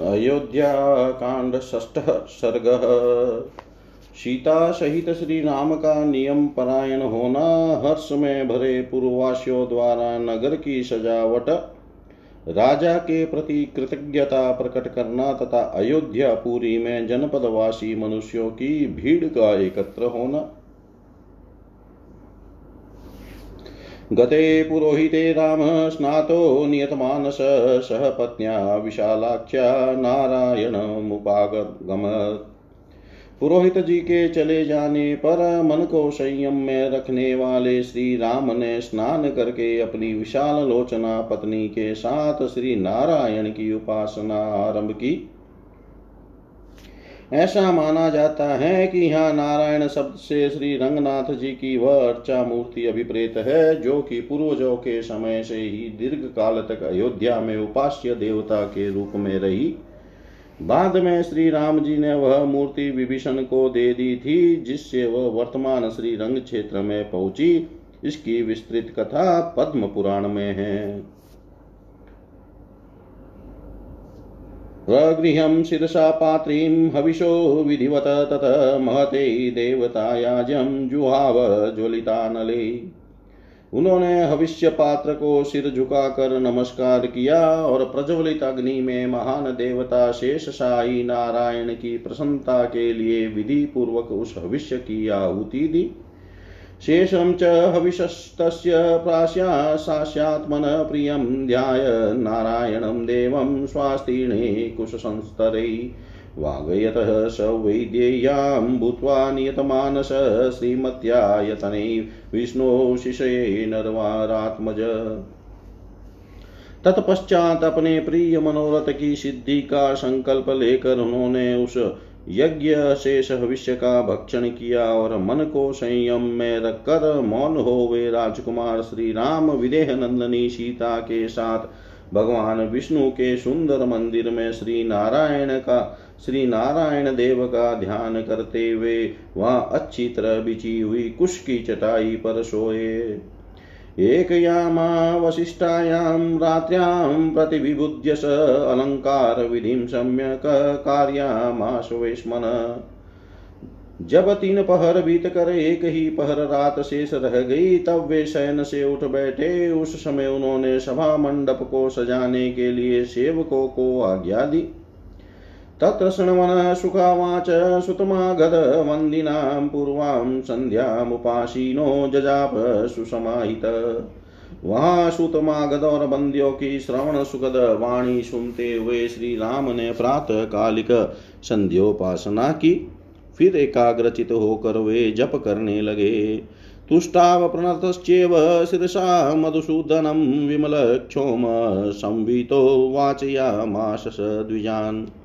कांड ष्ठ सर्ग। सीता सहित श्री राम का नियम परायण होना हर्ष में भरे पूर्ववासियों द्वारा नगर की सजावट, राजा के प्रति कृतज्ञता प्रकट करना तथा अयोध्या पुरी में जनपदवासी मनुष्यों की भीड़ का एकत्र होना। गते पुरोहिते राम स्नातो नियतमानस, सह पत्न्या विशालाख्या नारायण नारायणमुपागमत् पुरोहित जी के चले जाने पर मन को संयम में रखने वाले श्री राम ने स्नान करके अपनी विशाल लोचना पत्नी के साथ श्री नारायण की उपासना आरंभ की। ऐसा माना जाता है कि यहाँ नारायण शब्द से श्री रंगनाथ जी की वह अर्चा मूर्ति अभिप्रेत है, जो कि पूर्वजों के समय से ही दीर्घ काल तक अयोध्या में उपास्य देवता के रूप में रही। बाद में श्री राम जी ने वह मूर्ति विभीषण को दे दी थी, जिससे वह वर्तमान श्री रंग क्षेत्र में पहुँची। इसकी विस्तृत कथा पद्म पुराण में है। प्रगृह्यं शिरसा पात्रीं हविषो विधिवत तत महते देवतायाजं जुहाव ज्वलितानले उन्होंने हविष्य पात्र को सिर झुकाकर नमस्कार किया और प्रज्वलित अग्नि में महान देवता शेष साई नारायण की प्रसन्नता के लिए विधि पूर्वक उस हविष्य की आहुति दी। शेषं च हविषस्तस्य प्रास्यासास्यात्मनः प्रियं ध्याय नारायणं देवं स्वास्तीर्णे कुशसंस्तरै। वागयतः स वैद्येयां भूत्वा नियतमानस श्रीमत्या यतने विष्णो शिशये नरवारात्मज। तत्पश्चात अपने प्रिय मनोरथ की सिद्धि का संकल्प लेकर उन्होंने उस यज्ञ शेष भविष्य का भक्षण किया और मन को संयम में रखकर मौन हो वे राजकुमार श्री राम विदेह नंदनी सीता के साथ। भगवान विष्णु के सुंदर मंदिर में श्री नारायण का श्री नारायण देव का ध्यान करते हुए वहाँ अच्छी तरह बिछी हुई कुश की चटाई पर सोए। एकयामावशिष्टायां रात्र्यां प्रतिविबुध्य स अलङ्कारविधिं सम्यक् कार्यामाशवेश्मन जब तीन पहर बीत कर एक ही पहर रात शेष रह गई, तब वे शयन से उठ बैठे। उस समय उन्होंने सभा मंडप को सजाने के लिए सेवकों को आज्ञा दी। तत्र शृण्वन् सुखावाच सुतमागध वन्दिनां पूर्वां सन्ध्यामुपासीनो जजाप सुसमाहित। वहाँ सुतमागध और बंदियों की श्रवण सुखद वाणी सुनते हुए श्री राम ने प्रातः कालिक संध्योपासना की। फिर एकाग्रचित होकर वे जप करने लगे। तुष्टाव प्रणतश्चेव शिरसा मधुसूदनं विमलक्षोम संवितो वाचयामाश स द्विजान्।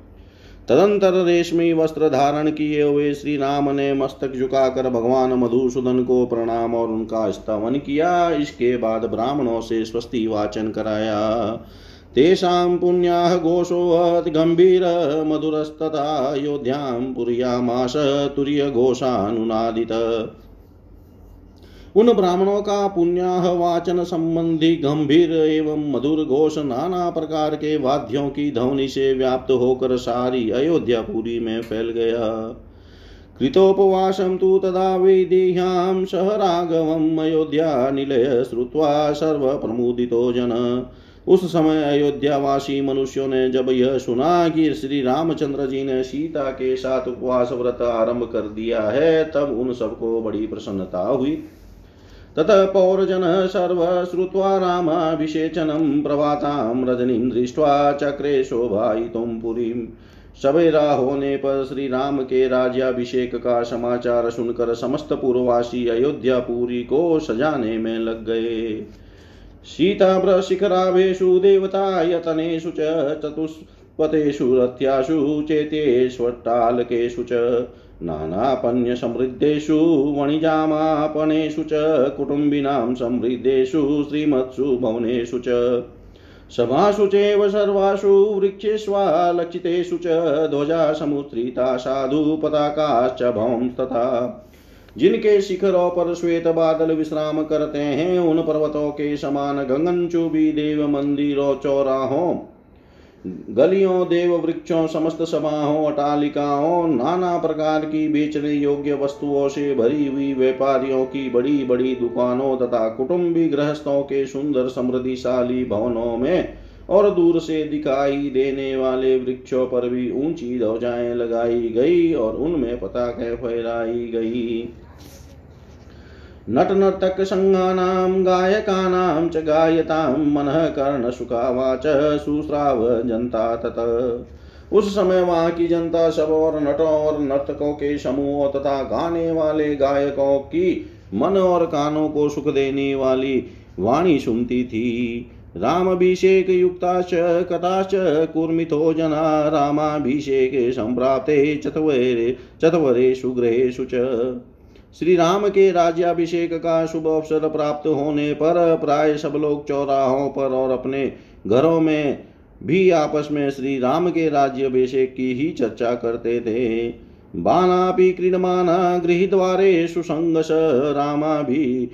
तदंतर रेशमी वस्त्र धारण किए हुए श्री राम ने मस्तक झुकाकर भगवान मधुसूदन को प्रणाम और उनका स्तवन किया। इसके बाद ब्राह्मणों से स्वस्ति वाचन कराया। तेषां गंभीर मधुरस्तथा अयोध्यां पुर्यामाश तुर्यघोषानुनादित। उन ब्राह्मणों का पुण्याह वाचन संबंधी गंभीर एवं मधुर घोष नाना प्रकार के वाद्यों की ध्वनि से व्याप्त होकर सारी अयोध्यापुरी में फैल गया। कृतोपवासं तु तदा वेदेह्यां सह राघवम् अयोध्या निलय श्रुत्वा सर्वप्रमुदितो जन। उस समय अयोध्यावासी मनुष्यों ने जब यह सुना कि श्री रामचंद्र जी ने सीता के साथ उपवास व्रत आरंभ कर दिया है, तब उन सबको बड़ी प्रसन्नता हुई। ततः पौरजनः सर्व श्रुत्वा रामाभिषेचनं प्रभातां रजनीं दृष्ट्वा चक्रे शोभायितुं पुरीं। सवेरा होने पर श्री राम के राज्याभिषेक का समाचार सुनकर समस्त पूर्ववासी अयोध्यापुरी को सजाने में लग गए। सीताभ्रशिखराभेषु, देवतायतनेषु च, चतुष्पतेषु रथ्यासु चेतेष्वट्टालकेषु च नानापण्यसमृद्धेषु वणिजामापणेषु च, कुटुम्बिनां समृद्धेषु, श्रीमत्सु, भवनेषु च। सभासु चैव सर्वासु वृक्षेष्वालक्षितेषु च, ध्वजा समुत्थिता साधु पताकाश्च भवं तथा जिनके शिखरों पर श्वेत बादल विश्राम करते हैं, उन पर्वतों के समान गगनचुबी देव मंदिरों चौराहों गलियों देव वृक्षों समस्त सभाओं अटालिकाओं, नाना प्रकार की बेचने योग्य वस्तुओं से भरी हुई व्यापारियों की बड़ी बड़ी दुकानों तथा कुटुंबी गृहस्थों के सुंदर, समृद्धिशाली भवनों में और दूर से दिखाई देने वाले वृक्षों पर भी ऊँची ध्वजाएँ लगाई गई और उनमें पताकें फहराई गई। नट नर्तक संगानां गायकानां च गायतां मनः कर्णसुखावाच सुश्राव जनता तत। उस समय वहाँ की जनता सब और नटों और नर्तकों के समूह तथा गाने वाले गायकों की मन और कानों को सुख देने वाली वाणी सुनती थी। रामाभिषेक युक्ताश्च, कथाश्च कुर्मितो जना, रामाभिषेक संप्राप्ते चतवरे चतवरेषु गृहेषु च। श्री राम के राज्याभिषेक का शुभ अवसर प्राप्त होने पर प्राय सब लोग चौराहों पर और अपने घरों में भी आपस में श्री राम के राज्याभिषेक की ही चर्चा करते थे। बाणापि क्रीडमाना गृहद्वारेषु संगस रामाभि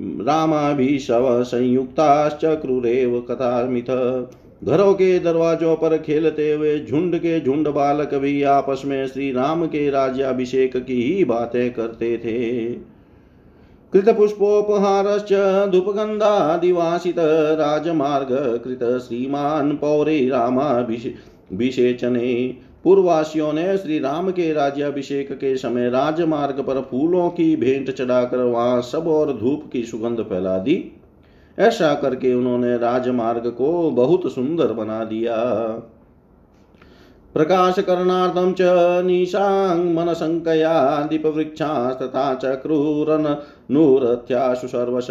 रामाभिशव संयुक्ताश्च क्रूरेव कथामिथ घरों के दरवाजों पर खेलते हुए झुंड के झुंड बालक भी आपस में श्री राम के राज्याभिषेक की ही बातें करते थे। कृत कृतपुष्पोपहारश्च धूपगन्धादिवासित राजमार्ग कृत श्रीमान पौरे रामाभिषेचने। पूर्ववासियों ने श्री राम के राज्याभिषेक के समय राजमार्ग पर फूलों की भेंट चढ़ाकर वहाँ सब और धूप की सुगंध फैला दी। ऐसा करके उन्होंने राजमार्ग को बहुत सुंदर बना दिया प्रकाश करणार्थम च निशांग मन संकया दीप वृक्षा चक्रूरन नूरथ्याशु सर्वश।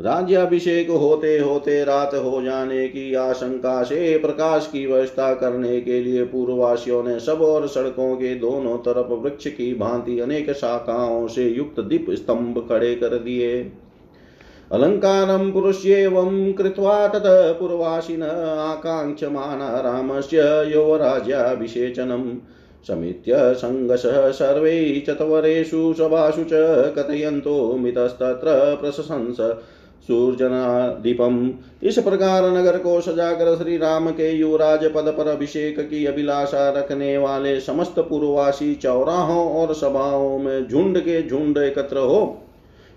राज्याभिषेक होते होते रात हो जाने की आशंका से प्रकाश की व्यवस्था करने के लिए पूर्ववासियों ने सब और सड़कों के दोनों तरफ़ वृक्ष की भांति अनेक शाखाओं से युक्त दीप स्तंभ खड़े कर दिए। अलङ्कारं पुरुष्येवं कृत्वा तत् पूर्वाशिन आकाङ्क्षमाना रामस्य युवराज्याभिषेचनम्। समित्य सङ्गसः सर्वै चत्वरेषु सभासु च कथयन्तो मितस्तत्र प्रशंस। सूर्जनादीपम इस प्रकार नगर को सजाकर श्री राम के युवराज पद पर अभिषेक की अभिलाषा रखने वाले समस्त पूर्ववासी चौराहों और सभाओं में झुंड के झुंड एकत्र हो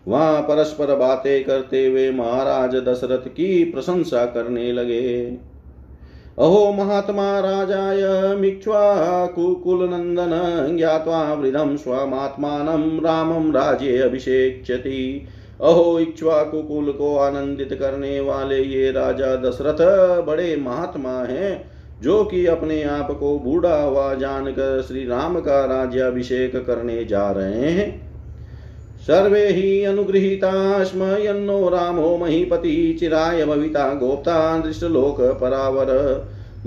वहाँ परस्पर बातें करते हुए महाराज दशरथ की प्रशंसा करने लगे। अहो महात्मा राजाय मिक्ष्वाकुकुलनन्दन ज्ञात्वा वृद्धं स्वमात्मानं रामं राज्ये अभिषेक्ष्यति। अहो इक्ष्वाकुकुल को आनंदित करने वाले ये राजा दशरथ बड़े महात्मा हैं, जो कि अपने आप को बूढ़ा हुआ जानकर श्री राम का राज्याभिषेक करने जा रहे हैं। सर्वे हि अनुगृहीता स्म यन्नो रामो महीपति चिराय भविता गोप्ता दृष्टलोक परावर।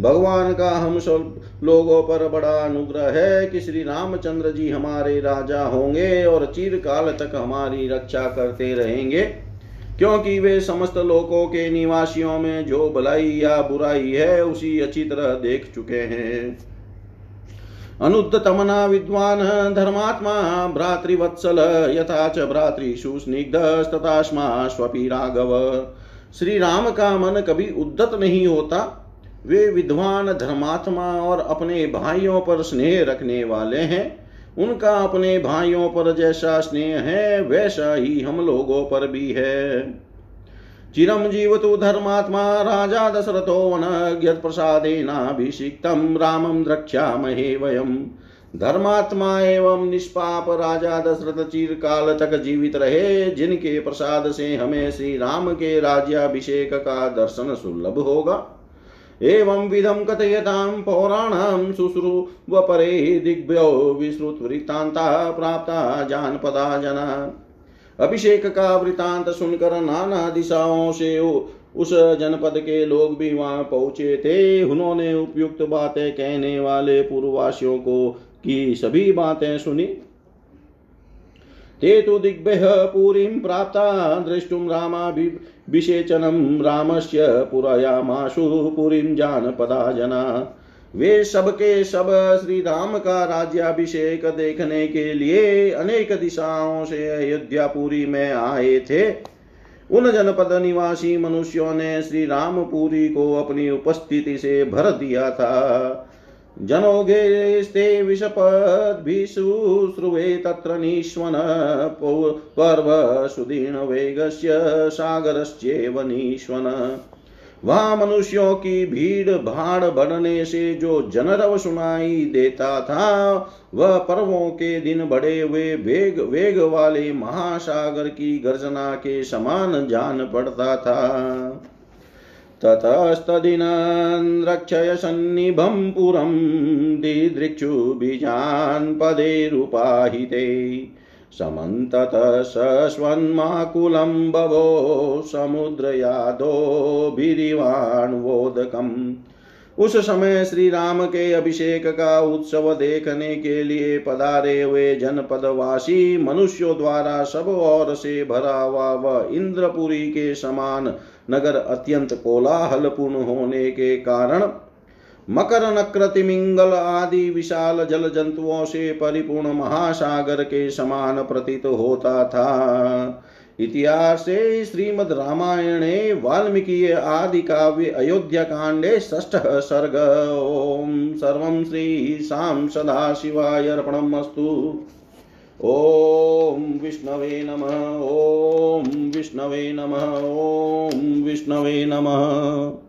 भगवान का हम सब लोगों पर बड़ा अनुग्रह है कि श्री रामचंद्र जी हमारे राजा होंगे और चिरकाल तक हमारी रक्षा करते रहेंगे, क्योंकि वे समस्त लोकों के निवासियों में जो भलाई या बुराई है उसी अच्छी तरह देख चुके हैं। अनुद्धतमना विद्वान् धर्मात्मा, भ्रातृवत्सल यथा च भ्रातृषु स्निग्धस्तथास्मास्वपि राघव। श्री राम का मन कभी उद्धत नहीं होता। वे विद्वान धर्मात्मा और अपने भाइयों पर स्नेह रखने वाले हैं। उनका अपने भाइयों पर जैसा स्नेह है, वैसा ही हम लोगों पर भी है। चिरं जीवतु धर्मात्मा राजा दशरथो वनज्ञप्रसादेनाभिषिक्तं रामं द्रक्ष्यामहे वयम् धर्मात्मा एवं निष्पाप राजा दशरथ चिर काल तक जीवित रहे जिनके प्रसाद से हमें श्री राम के राज्याभिषेक का दर्शन सुलभ होगा। एवं विधम कथयतां पौराणं शुश्रुवपरे दिग्भ्यो विश्रुत विश्रुतवृत्तान्ता प्राप्ता जानपदा जना। अभिषेक का वृतांत सुनकर नाना दिशाओं से उस जनपद के लोग भी वहाँ पहुँचे थे। उन्होंने उपयुक्त बातें कहने वाले पूर्ववासियों को की सभी बातें सुनी। ते तु दिग्भ्यः पुरीं प्राप्ता द्रष्टुं रामाभिषेचनं रामस्य पुरयामाशु पुरीं जानपदा जना। वे सब के सब श्री राम का राज्याभिषेक देखने के लिए अनेक दिशाओं से अयोध्यापुरी में आए थे। उन जनपद निवासी मनुष्यों ने श्री रामपुरी को अपनी उपस्थिति से भर दिया था। जनोगेस्ते विषपद्भिशुश्रुवे तत्र निष्वन पर्वसुदीर्णवेगस्य सागरश्चेव निष्वन। वहाँ मनुष्यों की भीड़ भाड़ बढ़ने से जो जनरव सुनाई देता था, वह पर्वों के दिन बड़े हुए वेग वेग वाले महासागर की गर्जना के समान जान पड़ता था। ततस्तदिनं रक्षय सन्निभं पुरं दिदृक्षुबीजान् पदेरुपाहिते समन्ततः सस्वन्माकुलं बभो समुद्रयादोभिरिवाण्वोदकम् उस समय श्री राम के अभिषेक का उत्सव देखने के लिए पधारे हुए जनपदवासी मनुष्यों द्वारा सब ओर से भरा हुआ व इंद्रपुरी के समान नगर अत्यंत कोलाहलपूर्ण होने के कारण मकर नक्रति मिंगल आदि विशाल जल जंतुओं से परिपूर्ण महासागर के समान प्रतीत होता था। इतिहासे श्रीमद् रामायणे, वाल्मीकि आदि काव्य, अयोध्या कांडे, षष्ठ सर्ग, ओम सर्व श्री शाम सदा शिवाय अर्पणमस्तु। ॐ विष्णवे नमः ॐ विष्णवे नमः ॐ विष्णवे नमः।